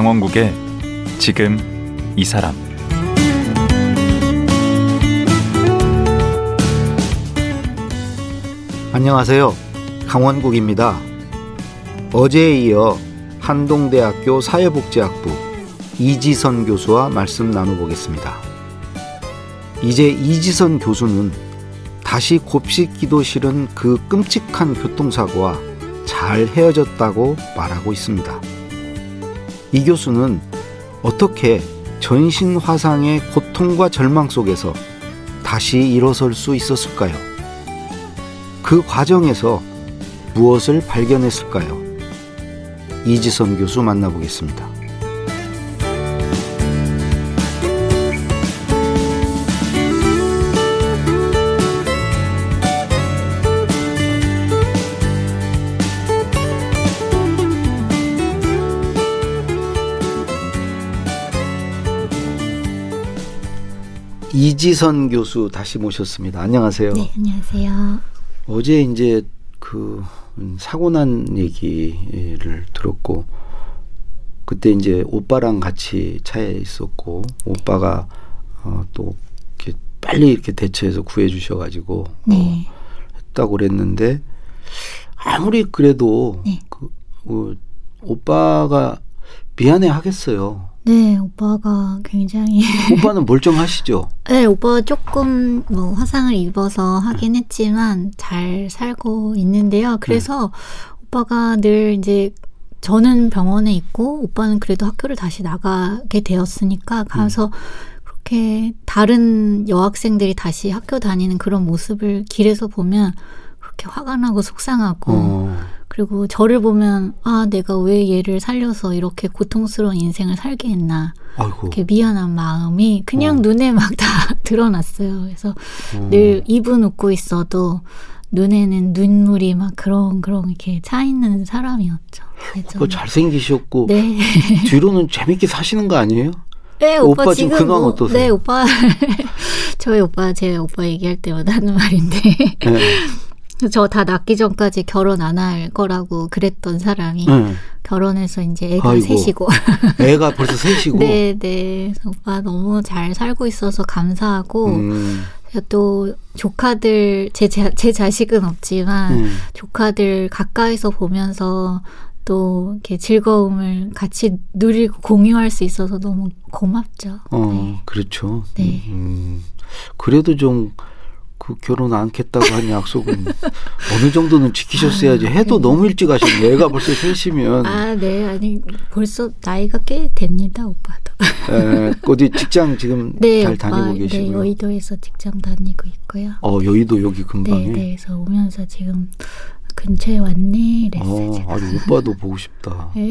강원국의 지금 이 사람 안녕하세요. 강원국입니다. 어제에 이어 한동대학교 사회복지학부 이지선 교수와 말씀 나눠보겠습니다. 이제 이지선 교수는 다시 곱씹 기도 싫은 그 끔찍한 교통사고와 잘 헤어졌다고 말하고 있습니다. 이 교수는 어떻게 전신 화상의 고통과 절망 속에서 다시 일어설 수 있었을까요? 그 과정에서 무엇을 발견했을까요? 이지선 교수 만나보겠습니다. 이지선 교수 다시 모셨습니다. 안녕하세요. 네, 안녕하세요. 어제 이제 그 사고 난 얘기를 들었고 그때 이제 오빠랑 같이 차에 있었고 오빠가 어, 또 이렇게 빨리 이렇게 대처해서 구해 주셔 가지고 네. 어, 했다고 그랬는데 아무리 그래도 네. 그 어, 오빠가 미안해 하겠어요. 네, 오빠가 굉장히 오빠는 멀쩡하시죠? 네, 오빠가 조금 뭐 화상을 입어서 하긴 했지만 잘 살고 있는데요. 그래서 오빠가 늘 이제 저는 병원에 있고 오빠는 그래도 학교를 다시 나가게 되었으니까 가서 그렇게 다른 여학생들이 다시 학교 다니는 그런 모습을 길에서 보면 그렇게 화가 나고 속상하고 어. 그리고 저를 보면 아 내가 왜 얘를 살려서 이렇게 고통스러운 인생을 살게 했나 아이고. 이렇게 미안한 마음이 그냥 어. 눈에 막 다 드러났어요. 그래서 어. 늘 입은 웃고 있어도 눈에는 눈물이 막 그런 그런 이렇게 차 있는 사람이었죠. 오빠 잘생기셨고 네. 뒤로는 재밌게 사시는 거 아니에요? 네, 오빠 오빠, 지금 지금 근황 뭐, 어떠세요? 네, 오빠 저희 오빠 제 오빠 얘기할 때마다 하는 말인데 네. 저 다 낳기 전까지 결혼 안 할 거라고 그랬던 사람이 네. 결혼해서 이제 애가 아이고. 셋이고 애가 벌써 셋이고. 네, 네. 오빠 너무 잘 살고 있어서 감사하고 음, 또 조카들 제, 제, 제 자식은 없지만 음. 조카들 가까이서 보면서 또 이렇게 즐거움을 같이 누리고 공유할 수 있어서 너무 고맙죠. 어, 네. 그렇죠. 네. 음, 그래도 좀 그 결혼 않겠다고 한 약속은 어느 정도는 지키셨어야지. 해도 너무 일찍 하셨네. 애가 벌써 셋이면 아, 네. 아니 벌써 나이가 꽤 됩니다, 오빠도. 에, 어디 직장 지금 네, 잘 오빠. 다니고 네, 계시고요. 여의도에서 직장 다니고 있고요. 어, 여의도 여기 네, 근방에. 네. 그래서 오면서 지금 근처에 왔네 이랬어요. 어. 아니 오빠도 보고 싶다. 네.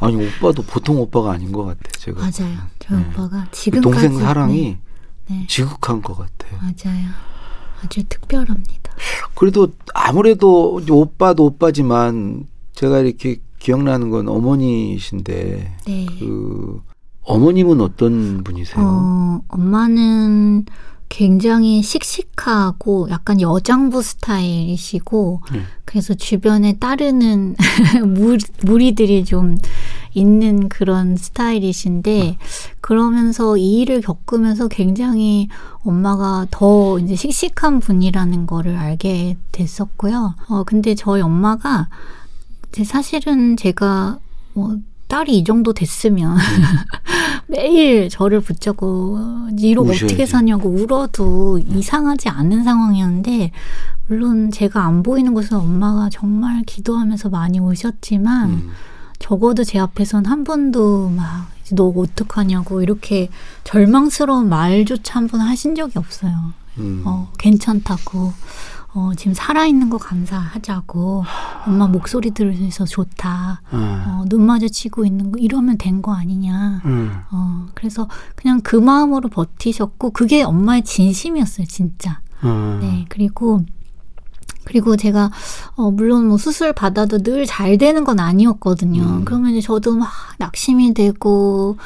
아니 오빠도 보통 오빠가 아닌 것 같아. 제가 맞아요. 저 네. 오빠가 그 지금까지 동생 사랑이 네, 지극한 것 같아요. 맞아요. 아주 특별합니다. 그래도 아무래도 오빠도 오빠지만 제가 이렇게 기억나는 건 어머니신데 네. 그 어머님은 어떤 분이세요? 어, 엄마는 굉장히 씩씩하고 약간 여장부 스타일이시고 네. 그래서 주변에 따르는 무, 무리들이 좀 있는 그런 스타일이신데 그러면서 이 일을 겪으면서 굉장히 엄마가 더 이제 씩씩한 분이라는 거를 알게 됐었고요. 어 근데 저희 엄마가 사실은 제가 뭐 딸이 이 정도 됐으면 매일 저를 붙잡고 우셔야지. 어떻게 사냐고 울어도 이상하지 않은 상황이었는데 물론 제가 안 보이는 곳은 엄마가 정말 기도하면서 많이 우셨지만 음. 적어도 제 앞에선 한 번도 막 너 어떡하냐고 이렇게 절망스러운 말조차 한 번 하신 적이 없어요. 음. 어, 괜찮다고. 어, 지금 살아있는 거 감사하자고. 엄마 목소리 들으셔서 좋다. 아, 어, 눈 마주치고 있는 거 이러면 된 거 아니냐. 음. 어, 그래서 그냥 그 마음으로 버티셨고 그게 엄마의 진심이었어요, 진짜. 아. 네, 그리고 그리고 제가 어 물론 뭐 수술 받아도 늘 잘 되는 건 아니었거든요. 음. 그러면 이제 저도 막 낙심이 되고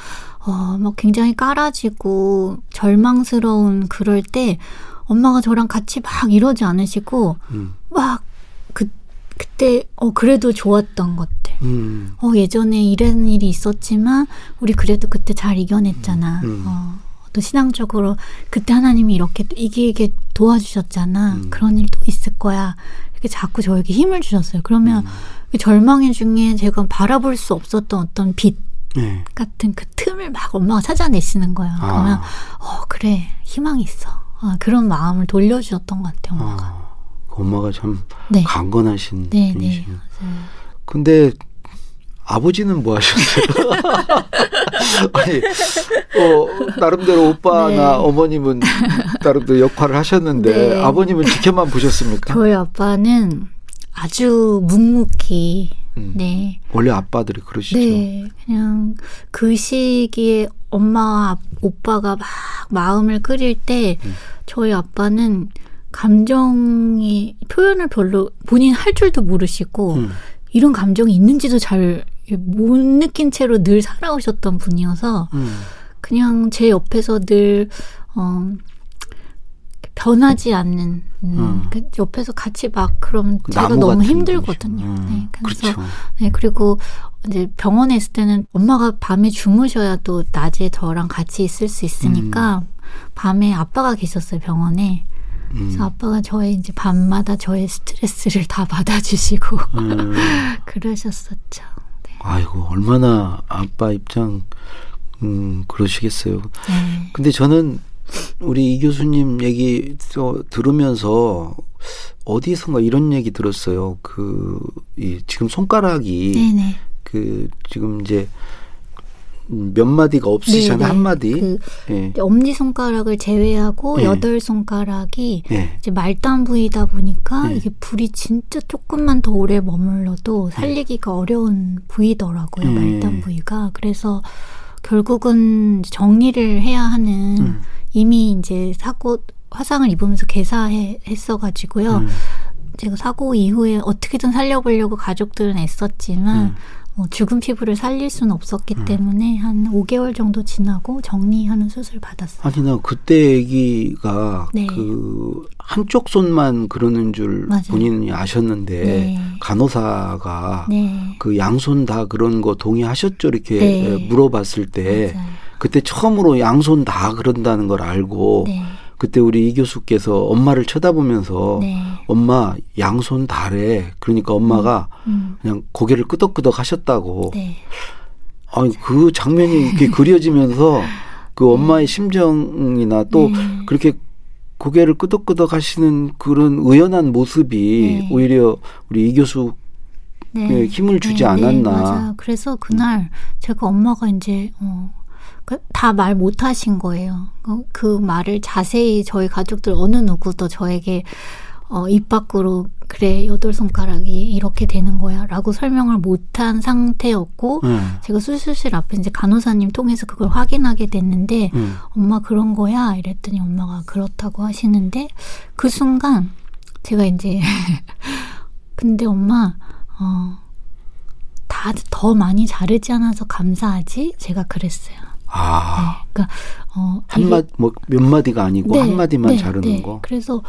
어 막 굉장히 깔아지고 절망스러운 그럴 때 엄마가 저랑 같이 막 이러지 않으시고 음. 막그 그때 어 그래도 좋았던 것들. 음. 어 예전에 이런 일이 있었지만 우리 그래도 그때 잘 이겨냈잖아. 음. 어, 또 신앙적으로 그때 하나님이 이렇게 이기게 도와주셨잖아. 음. 그런 일또 있을 거야. 이렇게 자꾸 저에게 힘을 주셨어요. 그러면 그 절망의 중에 제가 바라볼 수 없었던 어떤 빛 네. 같은 그 틈을 막 엄마가 찾아내시는 거예요. 아. 그러면 어 그래 희망이 있어. 어, 그런 마음을 돌려주셨던 것 같아요. 엄마가. 아, 그 엄마가 참 네. 강건하신 네, 네. 분이시네요. 맞아요. 근데 아버지는 뭐 하셨어요? 아니, 어, 나름대로 오빠나 네. 어머님은 나름대로 역할을 하셨는데 네. 아버님은 지켜만 보셨습니까? 저희 아빠는 아주 묵묵히 음. 네. 원래 아빠들이 그러시죠. 네, 그냥 그 시기에 엄마와 오빠가 막 마음을 끓일 때 음. 저희 아빠는 감정이 표현을 별로 본인 할 줄도 모르시고 음. 이런 감정이 있는지도 잘 못 느낀 채로 늘 살아오셨던 분이어서 음. 그냥 제 옆에서 늘 어, 변하지 않는 음, 음. 그 옆에서 같이 막 그러면 그 제가 나무 너무 힘들거든요. 음, 네, 그래서 그렇죠. 네, 그리고 이제 병원에 있을 때는 엄마가 밤에 주무셔야 또 낮에 저랑 같이 있을 수 있으니까 밤에 아빠가 계셨어요, 병원에. 음. 그래서 아빠가 저의 이제 밤마다 저의 스트레스를 다 받아주시고 음. 그러셨었죠. 네. 아이고 얼마나 아빠 입장 음 그러시겠어요. 네. 근데 저는 우리 이 교수님 얘기 저 들으면서 어디선가 이런 얘기 들었어요. 그 이 지금 손가락이 네네. 그 지금 이제 몇 마디가 없으시잖아요. 네네. 한 마디. 그 예. 엄지 손가락을 제외하고 네. 여덟 손가락이 예. 이제 말단 부위다 보니까 네. 이게 불이 진짜 조금만 더 오래 머물러도 살리기가 어려운 부위더라고요. 네. 말단 부위가. 그래서 결국은 정리를 해야 하는 음. 이미 이제 사고 화상을 입으면서 개사했어 가지고요. 음. 제가 사고 이후에 어떻게든 살려보려고 가족들은 애썼지만 음. 뭐 죽은 피부를 살릴 수는 없었기 때문에 한 5개월 정도 지나고 정리하는 수술 받았어요. 아니 나 그때 얘기가 네. 그 한쪽 손만 그러는 줄 맞아요. 본인이 아셨는데 네. 간호사가 네. 그 양손 다 그런 거 동의하셨죠 이렇게 네. 물어봤을 때 맞아요. 그때 처음으로 양손 다 그런다는 걸 알고 네. 그때 우리 이 교수께서 엄마를 쳐다보면서 네. 엄마 양손 다래 그러니까 엄마가 음. 그냥 고개를 끄덕끄덕 하셨다고 네. 아니 그 장면이 이렇게 그려지면서 그 엄마의 심정이나 또 네. 그렇게 고개를 끄덕끄덕 하시는 그런 의연한 모습이 네. 오히려 우리 이 교수 네. 예, 힘을 주지 네, 않았나. 네, 맞아요. 그래서 그날 제가 엄마가 이제 어, 다 말 못하신 거예요. 어, 그 말을 자세히 저희 가족들 어느 누구도 저에게 어, 입 밖으로 그래 여덟 손가락이 이렇게 되는 거야라고 설명을 못한 상태였고 예. 제가 수술실 앞에 이제 간호사님 통해서 그걸 확인하게 됐는데 음. 엄마 그런 거야 이랬더니 엄마가 그렇다고 하시는데 그 순간 제가 이제 근데 엄마 어, 다 더 많이 자르지 않아서 감사하지 제가 그랬어요. 아, 네, 그러니까 어, 한 이게- 마, 뭐, 몇 마디가 아니고 네, 한 마디만 네, 자르는 네. 거. 그래서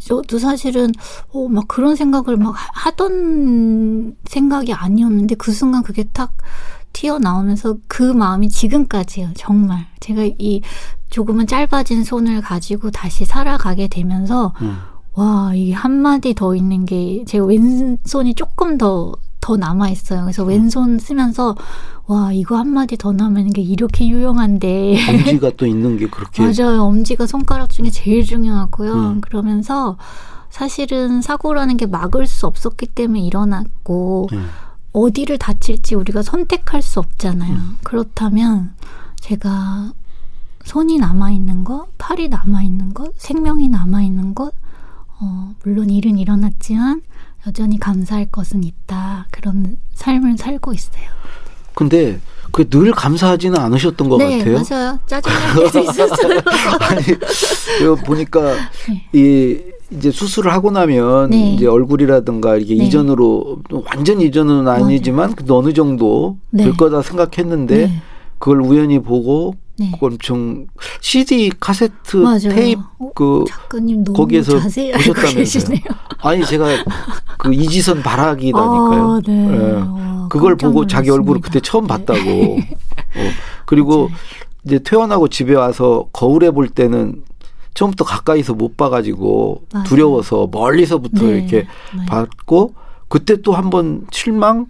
저도 사실은 어, 막 그런 생각을 막 하- 하던 생각이 아니었는데 그 순간 그게 탁 튀어나오면서 그 마음이 지금까지요. 정말 제가 이 조금은 짧아진 손을 가지고 다시 살아가게 되면서 음. 와, 이게 한마디 더 있는 게, 제 왼손이 조금 더, 더 남아있어요. 그래서 음. 왼손 쓰면서, 와, 이거 한마디 더 남는 게 이렇게 유용한데. 엄지가 또 있는 게 그렇게 맞아요. 엄지가 손가락 중에 제일 중요하고요. 음. 그러면서, 사실은 사고라는 게 막을 수 없었기 때문에 일어났고, 음. 어디를 다칠지 우리가 선택할 수 없잖아요. 음. 그렇다면, 제가 손이 남아있는 것, 팔이 남아있는 것, 생명이 남아있는 것, 어, 물론 일은 일어났지만 여전히 감사할 것은 있다. 그런 삶을 살고 있어요. 근데 그 늘 감사하지는 않으셨던 것 네, 같아요. 맞아요. 짜증날 때도 있었어요. 아니, 보니까 네. 이 이제 수술을 하고 나면 네. 이제 얼굴이라든가 이게 네. 이전으로 완전 이전은 아니지만 그래도 어느 정도 네. 될 거다 생각했는데 네. 그걸 우연히 보고 네. 엄청 CD 카세트 맞아요. 테이프 어, 그 너무 거기에서 보셨다면서요. 아니 제가 그 이지선 바라기라니까요. 아, 네. 예. 와, 그걸 보고 자기 얼굴을. 그때 처음 네. 봤다고. 어, 그리고 맞아요. 이제 퇴원하고 집에 와서 거울에 볼 때는 처음부터 가까이서 못 봐가지고 맞아요. 두려워서 멀리서부터 네. 이렇게 네. 봤고 그때 또 한 번 실망.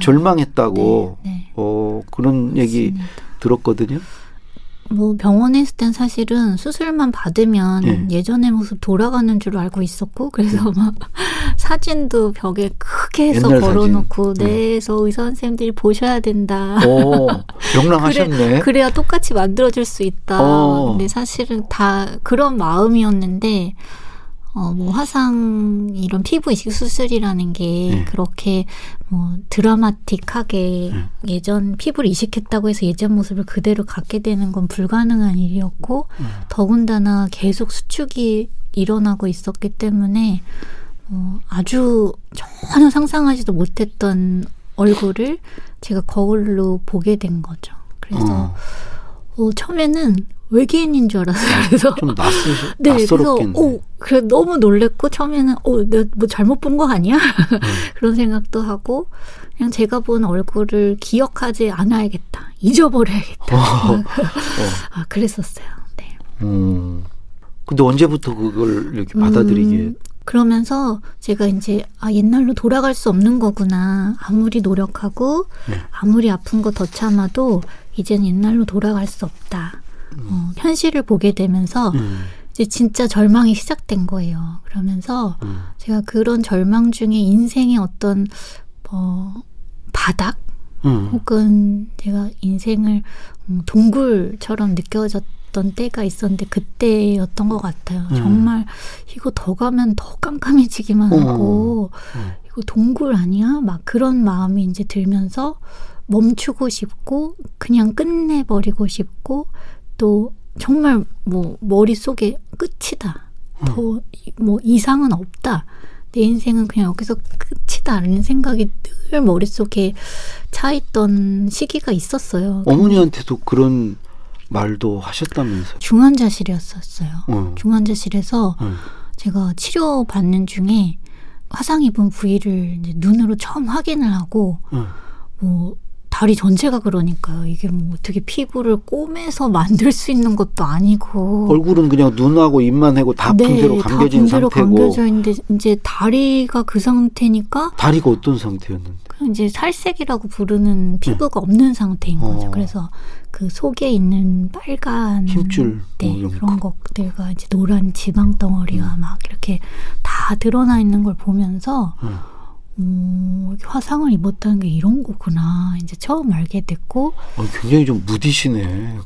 절망했다고 네, 네. 어 그런 얘기 맞습니다. 들었거든요. 뭐 병원에 있을 땐 사실은 수술만 받으면 네. 예전의 모습 돌아가는 줄 알고 있었고 그래서 막 사진도 벽에 크게 해서 걸어놓고 사진. 네. 네, 의사 선생님들이 보셔야 된다. 오, 명랑하셨네. 그래야 똑같이 만들어줄 수 있다. 어. 근데 사실은 다 그런 마음이었는데, 어, 뭐 화상 이런 피부 이식 수술이라는 게 네. 그렇게 뭐 드라마틱하게 네. 예전 피부를 이식했다고 해서 예전 모습을 그대로 갖게 되는 건 불가능한 일이었고, 음. 더군다나 계속 수축이 일어나고 있었기 때문에 어, 아주 전혀 상상하지도 못했던 얼굴을 제가 거울로 보게 된 거죠. 그래서 어, 어, 처음에는 외계인인 줄 알았어요. 그래서 좀 낯설, 네, 그래서 낯설었겠네. 어, 그래 너무 놀랬고 처음에는 어, 내가 뭐 잘못 본 거 아니야? 음. 그런 생각도 하고 그냥 제가 본 얼굴을 기억하지 않아야겠다, 잊어버려야겠다. 어, 아, 그랬었어요. 네. 음. 근데 언제부터 그걸 이렇게 받아들이게? 음, 그러면서 제가 이제 아 옛날로 돌아갈 수 없는 거구나. 아무리 노력하고 네. 아무리 아픈 거 더 참아도 이젠 옛날로 돌아갈 수 없다. 어, 현실을 보게 되면서 음, 이제 진짜 절망이 시작된 거예요. 그러면서 음, 제가 그런 절망 중에 인생의 어떤 어, 바닥 음. 혹은 제가 인생을 음, 동굴처럼 느껴졌던 때가 있었는데 그때였던 것 같아요. 음. 정말 이거 더 가면 더 깜깜해지기만 어. 하고 음. 이거 동굴 아니야? 막 그런 마음이 이제 들면서 멈추고 싶고 그냥 끝내버리고 싶고 또 정말 뭐 머릿속에 끝이다. 더 뭐 이상은 없다. 내 인생은 그냥 여기서 끝이다라는 생각이 늘 머릿속에 차 있던 시기가 있었어요. 어머니한테도 그런 말도 하셨다면서요? 중환자실이었었어요. 어. 중환자실에서 어. 제가 치료 받는 중에 화상 입은 부위를 눈으로 처음 확인을 하고 어. 뭐 다리 전체가 그러니까요. 이게 뭐 어떻게 피부를 꼬매서 만들 수 있는 것도 아니고 얼굴은 그냥 눈하고 입만 하고 다 붕대로 감겨진 네, 다 붕대로 상태고 감겨져 있는데 이제 다리가 그 상태니까 다리가 어떤 상태였는데? 그냥 이제 살색이라고 부르는 피부가 없는 상태인 거죠. 네. 어. 그래서 그 속에 있는 빨간 힘줄 네, 뭐 그런 것들과 이제 노란 지방 덩어리와 음. 막 이렇게 다 드러나 있는 걸 보면서 어. 오, 이게 화상을 입었다는 게 이런 거구나. 이제 처음 알게 됐고 어, 굉장히 좀 무디시네.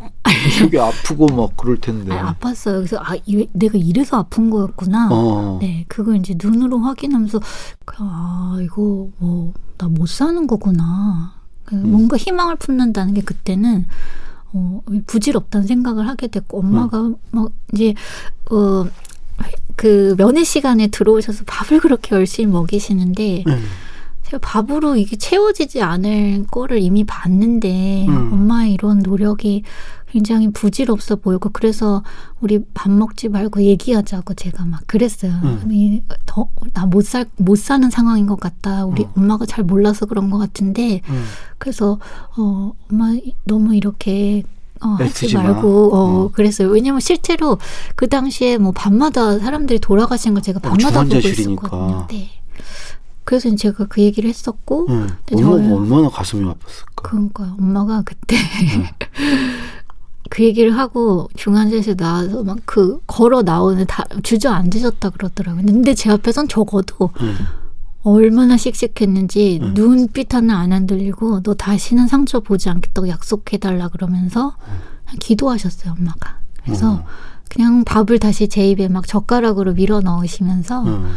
되게 아프고 막 그럴 텐데. 아, 아팠어요. 그래서 아 이- 내가 이래서 아픈 거였구나. 어. 네, 그걸 이제 눈으로 확인하면서 아 이거 뭐 나 못 사는 거구나. 그 음. 뭔가 희망을 품는다는 게 그때는 어, 부질없다는 생각을 하게 됐고 엄마가 음. 막 이제 어. 그 면회 시간에 들어오셔서 밥을 그렇게 열심히 먹이시는데 음. 제가 밥으로 이게 채워지지 않을 거를 이미 봤는데 음. 엄마의 이런 노력이 굉장히 부질없어 보이고 그래서 우리 밥 먹지 말고 얘기하자고 제가 막 그랬어요. 음. 나못 살 못 사는 상황인 것 같다. 우리 음. 엄마가 잘 몰라서 그런 것 같은데 음. 그래서 어 엄마 너무 이렇게 어, 하지 애쓰지 마. 말고 어, 어. 그랬어요. 왜냐면 실제로 그 당시에 뭐 밤마다 사람들이 돌아가신 걸 제가 어, 밤마다 보고 중환자실이니까. 있었거든요. 네. 그래서 제가 그 얘기를 했었고 음. 근데 엄마가 얼마나 가슴이 아팠을까. 그러니까 엄마가 그때 음. 그 얘기를 하고 중환자실 나와서 막 그 걸어 나오는 다 주저앉으셨다 그러더라고요. 근데 제 앞에선 적어도 음. 얼마나 씩씩했는지 음. 눈빛 하나 안 흔들리고 너 다시는 상처 보지 않겠다고 약속해달라 그러면서 그냥 기도하셨어요 엄마가. 그래서 음. 그냥 밥을 다시 제 입에 막 젓가락으로 밀어 넣으시면서 음.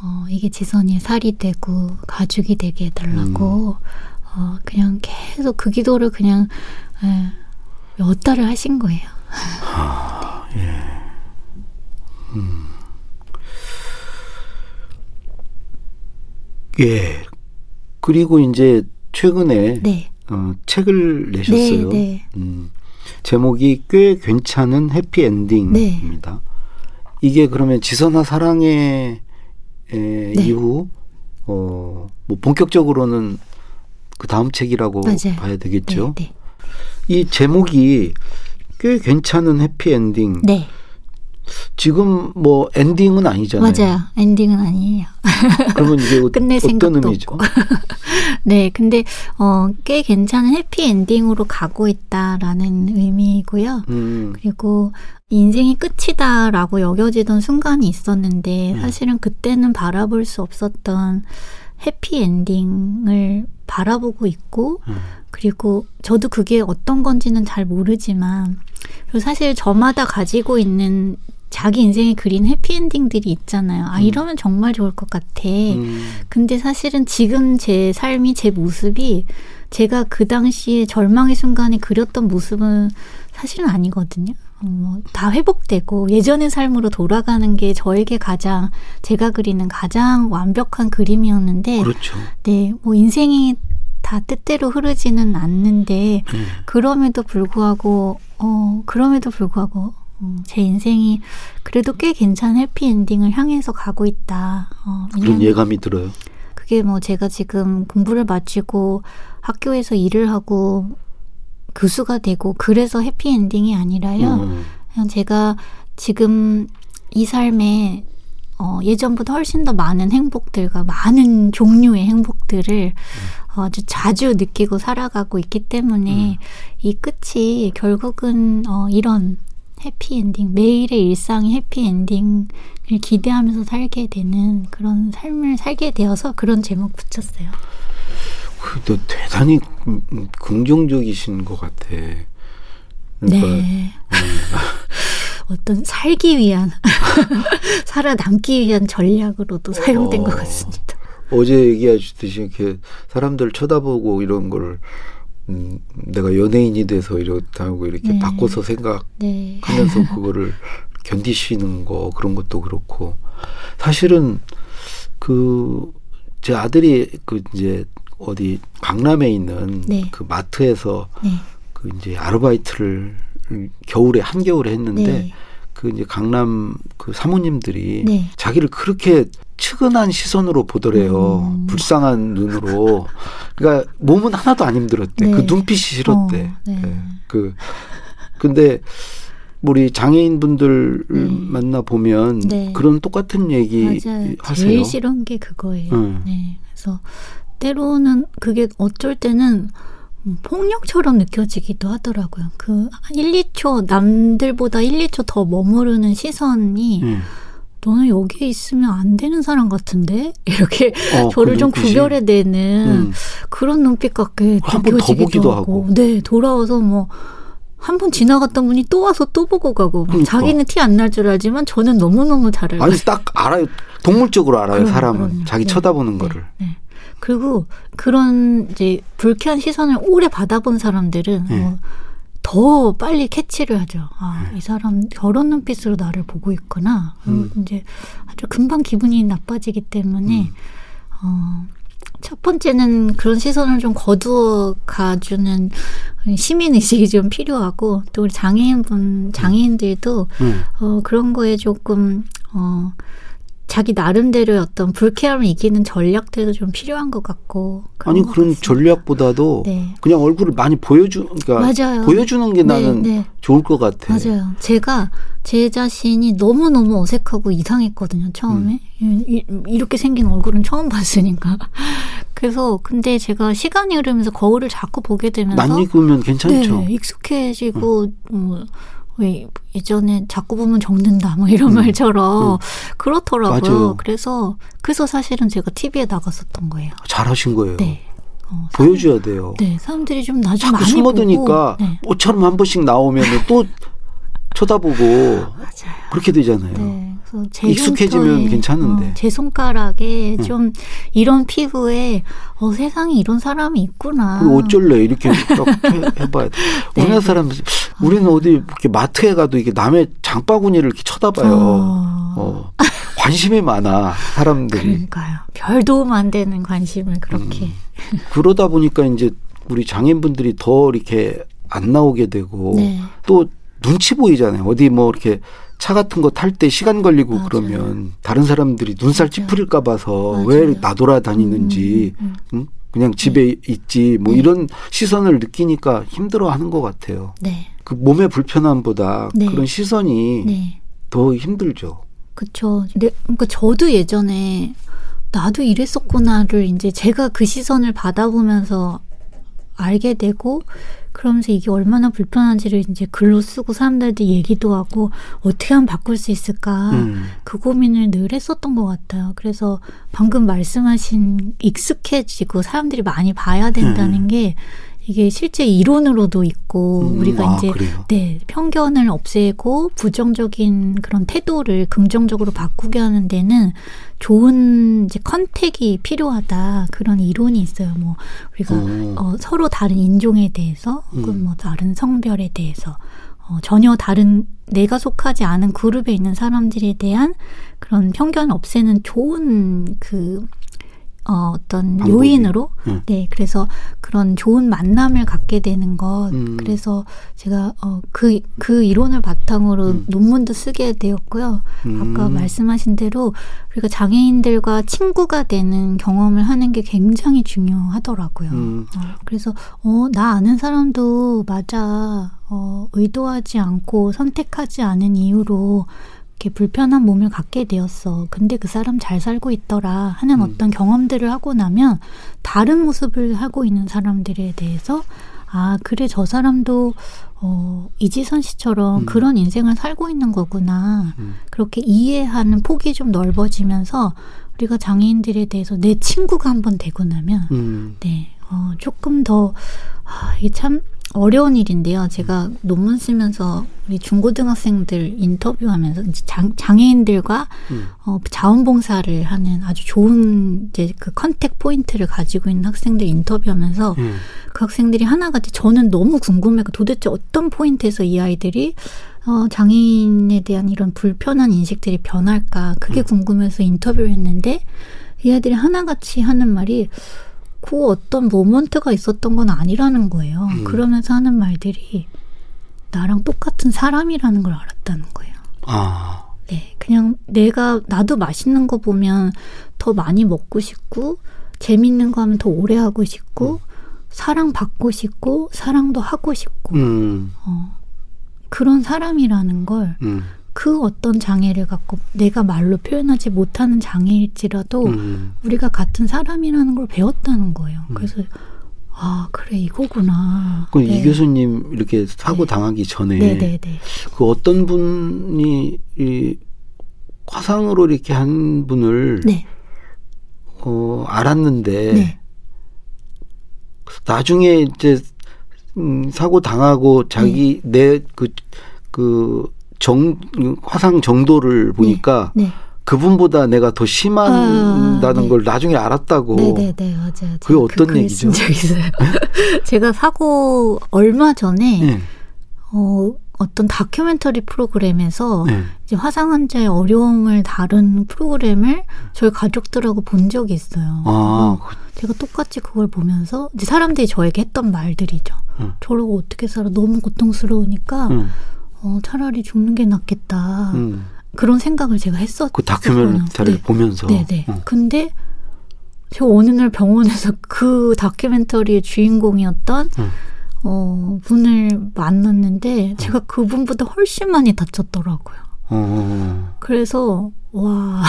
어, 이게 지선이의 살이 되고 가죽이 되게 해달라고 어, 그냥 계속 그 기도를 그냥 예, 몇 달을 하신 거예요. 예. 그리고 이제 최근에 네. 어, 책을 내셨어요. 네, 네. 음. 제목이 꽤 괜찮은 해피 엔딩입니다. 이게 그러면 지선아 사랑의 에, 이후 어, 뭐 본격적으로는 그 다음 책이라고 맞아요. 봐야 되겠죠. 네, 이 제목이 꽤 괜찮은 해피 엔딩. 지금 뭐 엔딩은 아니잖아요. 맞아요. 엔딩은 아니에요. 그러면 이게 끝낼 어떤 의미죠? 없고. 네, 근데 어, 꽤 괜찮은 해피 엔딩으로 가고 있다라는 의미고요. 음, 그리고 인생이 끝이다라고 여겨지던 순간이 있었는데 음. 사실은 그때는 바라볼 수 없었던 해피 엔딩을 바라보고 있고 음. 그리고 저도 그게 어떤 건지는 잘 모르지만 그리고 사실 저마다 가지고 있는 자기 인생에 그린 해피엔딩들이 있잖아요. 아 이러면 정말 좋을 것 같아. 음, 근데 사실은 지금 제 삶이 제 모습이 제가 그 당시에 절망의 순간에 그렸던 모습은 사실은 아니거든요. 어, 뭐다 회복되고 예전의 삶으로 돌아가는 게 저에게 가장 제가 그리는 가장 완벽한 그림이었는데 그렇죠. 네, 뭐 인생이 다 뜻대로 흐르지는 않는데 음. 그럼에도 불구하고 어 그럼에도 불구하고 음, 제 인생이 그래도 꽤 괜찮은 해피엔딩을 향해서 가고 있다. 어, 그런 예감이 들어요. 그게 뭐 제가 지금 공부를 마치고 학교에서 일을 하고 교수가 되고 그래서 해피엔딩이 아니라요. 음, 그냥 제가 지금 이 삶에 어, 예전보다 훨씬 더 많은 행복들과 많은 종류의 행복들을 어, 아주 자주 느끼고 살아가고 있기 때문에 이 끝이 결국은 어, 이런 해피엔딩, 매일의 일상이 해피엔딩을 기대하면서 살게 되는 그런 삶을 살게 되어서 그런 제목 붙였어요. 그래도 대단히 음, 음, 긍정적이신 것 같아. 그러니까 네. 어떤 살기 위한, 살아남기 위한 전략으로도 사용된 것 어. 같습니다. 어제 얘기하셨듯이 이렇게 사람들 쳐다보고 이런 걸 음, 내가 연예인이 돼서 이렇다고 이렇게 네. 바꿔서 생각하면서 네. 그거를 견디시는 거 그런 것도 그렇고 사실은 그 제 아들이 그 이제 어디 강남에 있는 네. 그 마트에서 네. 그 이제 아르바이트를 겨울에 한겨울에 했는데 네. 그 이제 강남 그 사모님들이 네. 자기를 그렇게 측은한 시선으로 보더래요. 음. 불쌍한 눈으로. 그러니까 몸은 하나도 안 힘들었대. 네. 그 눈빛이 싫었대. 어, 네. 예. 그 근데 우리 장애인분들 네. 만나 보면 네. 그런 똑같은 얘기 맞아요. 하세요. 제일 싫은 게 그거예요. 음. 네. 그래서 때로는 그게 어쩔 때는 음, 폭력처럼 느껴지기도 하더라고요. 그 1, 2초 남들보다 1, 2초 더 머무르는 시선이 예. 너는 여기에 있으면 안 되는 사람 같은데 이렇게 어, 저를 그 좀. 구별해내는 음. 그런 눈빛 같게 느껴지기도 보기도 하고. 하고. 네 돌아와서 뭐 한 번 지나갔던 분이 또 와서 또 보고 가고 그러니까. 자기는 티 안 날 줄 알지만 저는 너무 너무 잘 알고 아니 딱 알아요. 동물적으로 알아요. 그럼요, 사람은 그럼요. 자기 네. 쳐다보는 네, 거를. 네. 그리고 그런 이제 불쾌한 시선을 오래 받아본 사람들은 네. 어, 더 빨리 캐치를 하죠. 아, 이 사람 저런 눈빛으로 나를 보고 있구나. 음. 이제 아주 금방 기분이 나빠지기 때문에 음. 어, 첫 번째는 그런 시선을 좀 거두어 가주는 시민 의식이 좀 필요하고 또 우리 장애인분 장애인들도 음. 어, 그런 거에 조금, 어, 자기 나름대로의 어떤 불쾌함을 이기는 전략들도 좀 필요한 것 같고. 아니 것 그런 같습니다. 전략보다도 네. 그냥 얼굴을 많이 보여주 그러니까 맞아요. 보여주는 게 나는 네, 네. 좋을 것 같아. 맞아요. 제가 제 자신이 너무 너무 어색하고 이상했거든요, 처음에. 음. 이, 이- 이렇게 생긴 얼굴은 처음 봤으니까. 그래서, 근데 제가 시간이 흐르면서 거울을 자꾸 보게 되면서. 낯익으면 괜찮죠. 네, 익숙해지고 뭐, 왜 예전에 자꾸 보면 적는다 뭐 이런 말처럼 음. 그렇더라고요. 맞아요. 그래서 그래서 사실은 제가 TV에 나갔었던 거예요. 잘하신 거예요. 네. 어, 보여줘야 돼요. 네, 사람들이 좀나좀 자꾸 많이 숨어드니까 보고. 네, 옷처럼 한 번씩 나오면 또 쳐다보고 맞아요. 그렇게 되잖아요. 네, 익숙해지면 괜찮은데. 어, 제 손가락에 응. 좀 이런 피부에 어 세상에 이런 사람이 있구나. 어쩔래 이렇게 딱 해- 해봐야 돼. 네, 우리나라 네. 사람 우리는 어디 이렇게 마트에 가도 이렇게 남의 장바구니를 이렇게 쳐다봐요. 어, 어, 관심이 많아 사람들이. 그러니까요. 별 도움 안 되는 관심을 그렇게. 음. 그러다 보니까 이제 우리 장애인분들이 더 이렇게 안 나오게 되고 네. 또 눈치 보이잖아요. 어디 뭐 이렇게 차 같은 거 탈 때 시간 걸리고 맞아요. 그러면 다른 사람들이 눈살. 찌푸릴까 봐서. 왜 나돌아다니는지 음, 음, 응? 그냥 집에 있지 뭐 네. 이런 시선을 느끼니까 힘들어하는 것 같아요. 네. 그 몸의 불편함보다 네. 그런 시선이 네. 더 힘들죠. 그쵸. 네, 그러니까 저도 예전에 나도 이랬었구나를 이제 제가 그 시선을 받아보면서 알게 되고 그러면서 이게 얼마나 불편한지를 이제 글로 쓰고 사람들한테 얘기도 하고 어떻게 하면 바꿀 수 있을까 음. 그 고민을 늘 했었던 것 같아요. 그래서 방금 말씀하신 익숙해지고 사람들이 많이 봐야 된다는 게 이게 실제 이론으로도 있고 음, 우리가 아, 이제 그래요? 네 편견을 없애고 부정적인 그런 태도를 긍정적으로 바꾸게 하는 데는 좋은 이제 컨택이 필요하다 그런 이론이 있어요. 뭐 우리가 어. 어, 서로 다른 인종에 대해서 혹은 음. 뭐 다른 성별에 대해서 어, 전혀 다른 내가 속하지 않은 그룹에 있는 사람들에 대한 그런 편견 없애는 좋은 그 어, 어떤 방법이. 요인으로 음. 네 그래서 그런 좋은 만남을 갖게 되는 것 음. 그래서 제가 어, 그, 그 이론을 바탕으로 음. 논문도 쓰게 되었고요. 아까 음. 말씀하신 대로 우리가 장애인들과 친구가 되는 경험을 하는 게 굉장히 중요하더라고요. 음. 어, 그래서 어, 나 아는 사람도 맞아. 어, 의도하지 않고 선택하지 않은 이유로 이렇게 불편한 몸을 갖게 되었어. 근데 그 사람 잘 살고 있더라 하는 음. 어떤 경험들을 하고 나면 다른 모습을 하고 있는 사람들에 대해서 아 그래 저 사람도 어, 이지선 씨처럼 음. 그런 인생을 살고 있는 거구나. 음. 그렇게 이해하는 폭이 좀 넓어지면서 우리가 장애인들에 대해서 내 친구가 한번 되고 나면 음. 네, 어, 조금 더, 아, 이게 참 어려운 일인데요. 제가 논문 쓰면서 우리 중고등학생들 인터뷰하면서 장, 장애인들과 음. 어, 자원봉사를 하는 아주 좋은 이제 그 contact point를 가지고 있는 학생들 인터뷰하면서 음. 그 학생들이 하나같이 저는 너무 궁금해가 도대체 어떤 포인트에서 이 아이들이 어, 장애인에 대한 이런 불편한 인식들이 변할까 그게 궁금해서 인터뷰를 했는데 이 아이들이 하나같이 하는 말이 그 어떤 모먼트가 있었던 건 아니라는 거예요. 음. 그러면서 하는 말들이 나랑 똑같은 사람이라는 걸 알았다는 거예요. 아. 네, 그냥 내가 나도 맛있는 거 보면 더 많이 먹고 싶고 재밌는 거 하면 더 오래 하고 싶고 사랑 받고 싶고 사랑도 하고 싶고 음. 어, 그런 사람이라는 걸 그 음. 어떤 장애를 갖고 내가 말로 표현하지 못하는 장애일지라도 음. 우리가 같은 사람이라는 걸 배웠다는 거예요. 그래서 아 그래 이거구나. 그럼 네. 이 교수님 이렇게 사고 네. 당하기 전에 네네네. 그 어떤 분이 이 화상으로 이렇게 한 분을 네. 어, 알았는데 네. 나중에 이제 음, 사고 당하고 자기 내 그그 정 화상 정도를 보니까 네. 그분보다 내가 더 심한다는 아, 네. 걸 나중에 알았다고. 네네네 맞아요. 그게 제가 어떤 그글 얘기죠? 제가 사고 얼마 전에 네. 어, 어떤 다큐멘터리 프로그램에서 네. 이제 화상 환자의 어려움을 다룬 프로그램을 저희 가족들하고 본 적이 있어요. 아, 어, 제가 똑같이 그걸 보면서 이제 사람들이 저에게 했던 말들이죠. 응. 저러고 어떻게 살아? 너무 고통스러우니까 음, 어, 차라리 죽는 게 낫겠다. 음. 그런 생각을 제가 했었. 그 다큐멘터리를 네. 보면서. 네네. 어. 근데 저 어느 날 병원에서 그 다큐멘터리의 주인공이었던 응. 어, 분을 만났는데 제가 그분보다 훨씬 많이 다쳤더라고요. 어, 그래서 와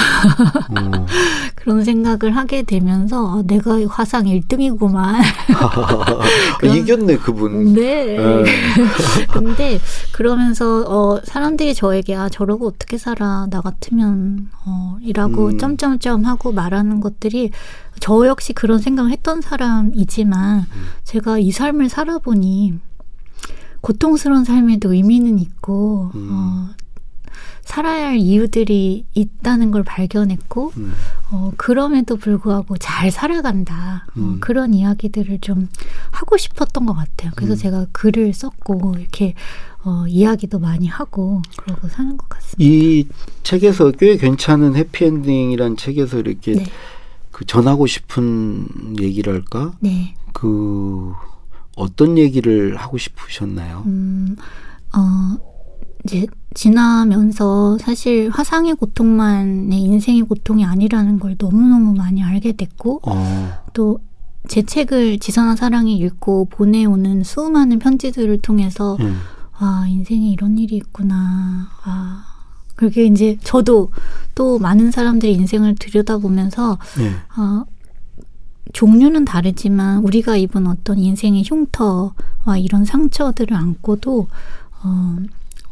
어. 그런 생각을 하게 되면서 아, 내가 화상 1등이구만. 그런- 이겼네 그분. 네. 네. 근데 그러면서 어 사람들이 저에게 아 저러고 어떻게 살아 나 같으면 어 이라고 음. 점점점 하고 말하는 것들이 저 역시 그런 생각을 했던 사람이지만 음. 제가 이 삶을 살아보니 고통스러운 삶에도 의미는 있고 음. 어 살아야 할 이유들이 있다는 걸 발견했고 음. 어, 그럼에도 불구하고 잘 살아간다. 어, 음. 그런 이야기들을 좀 하고 싶었던 것 같아요. 그래서 음. 제가 글을 썼고, 이렇게, 어, 이야기도 많이 하고, 그러고 사는 것 같습니다. 이 책에서 꽤 괜찮은 해피엔딩이란 책에서 이렇게 네. 그 전하고 싶은 얘기랄까 네. 그 어떤 얘기를 하고 싶으셨나요? 음, 어, 이제 지나면서 사실 화상의 고통만 내 인생의 고통이 아니라는 걸 너무너무 많이 알게 됐고, 어, 또제 책을 지선아 사랑이 읽고 보내오는 수많은 편지들을 통해서 음, 아, 인생에 이런 일이 있구나. 아, 그게 이제 저도 또 많은 사람들의 인생을 들여다보면서 예, 아, 종류는 다르지만 우리가 입은 어떤 인생의 흉터와 이런 상처들을 안고도 어,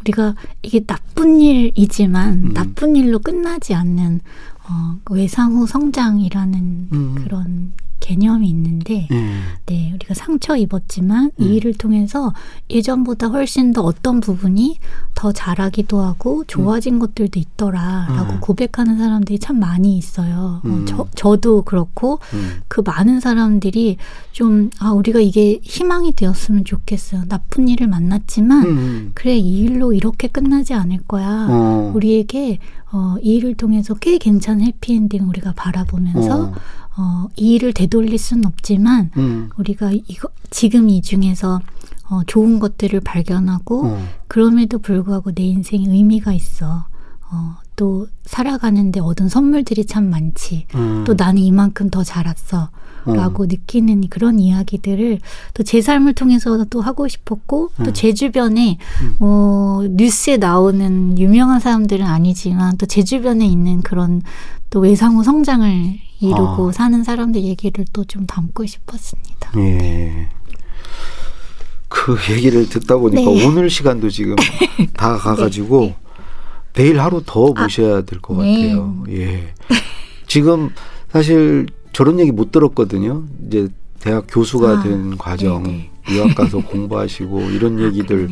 우리가 이게 나쁜 일이지만 음. 나쁜 일로 끝나지 않는 어, 외상후 성장이라는 음. 그런 개념이 있는데 예, 네, 우리가 상처 입었지만 음. 이 일을 통해서 예전보다 훨씬 더 어떤 부분이 더 잘하기도 하고 좋아진 것들도 있더라라고 음. 고백하는 사람들이 참 많이 있어요. 어, 음. 저, 저도 그렇고 음, 그 많은 사람들이 좀, 아, 우리가 이게 희망이 되었으면 좋겠어요. 나쁜 일을 만났지만, 음, 그래, 이 일로 이렇게 끝나지 않을 거야. 어, 우리에게, 어, 이 일을 통해서 꽤 괜찮은 해피엔딩 우리가 바라보면서, 어, 어, 이 일을 되 돌릴 수는 없지만, 음, 우리가 이거, 지금 이 중에서, 어, 좋은 것들을 발견하고, 어, 그럼에도 불구하고 내 인생에 의미가 있어. 어, 또, 살아가는데 얻은 선물들이 참 많지. 음, 또 나는 이만큼 더 자랐어. 어. 라고 느끼는 그런 이야기들을 또 제 삶을 통해서 또 하고 싶었고 음. 또제 주변에 어, 뉴스에 나오는 유명한 사람들은 아니지만 또 제 주변에 있는 그런 또 외상후 성장을 이루고 아. 사는 사람들 얘기를 또 좀 담고 싶었습니다. 예. 그 얘기를 듣다 보니까 네. 오늘 시간도 지금 다 가가지고 내일 하루 더 모셔야 될것 네. 같아요. 예. 지금 사실 저런 얘기 못 들었거든요. 이제 대학 교수가 아, 된 과정, 네네. 유학 가서 공부하시고 이런 얘기들을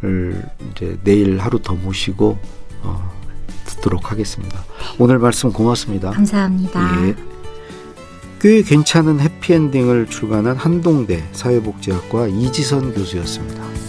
그러네요. 이제 내일 하루 더 모시고 어, 듣도록 하겠습니다. 오늘 말씀 고맙습니다. 감사합니다. 예. 꽤 괜찮은 해피엔딩을 출간한 한동대 사회복지학과 이지선 교수였습니다.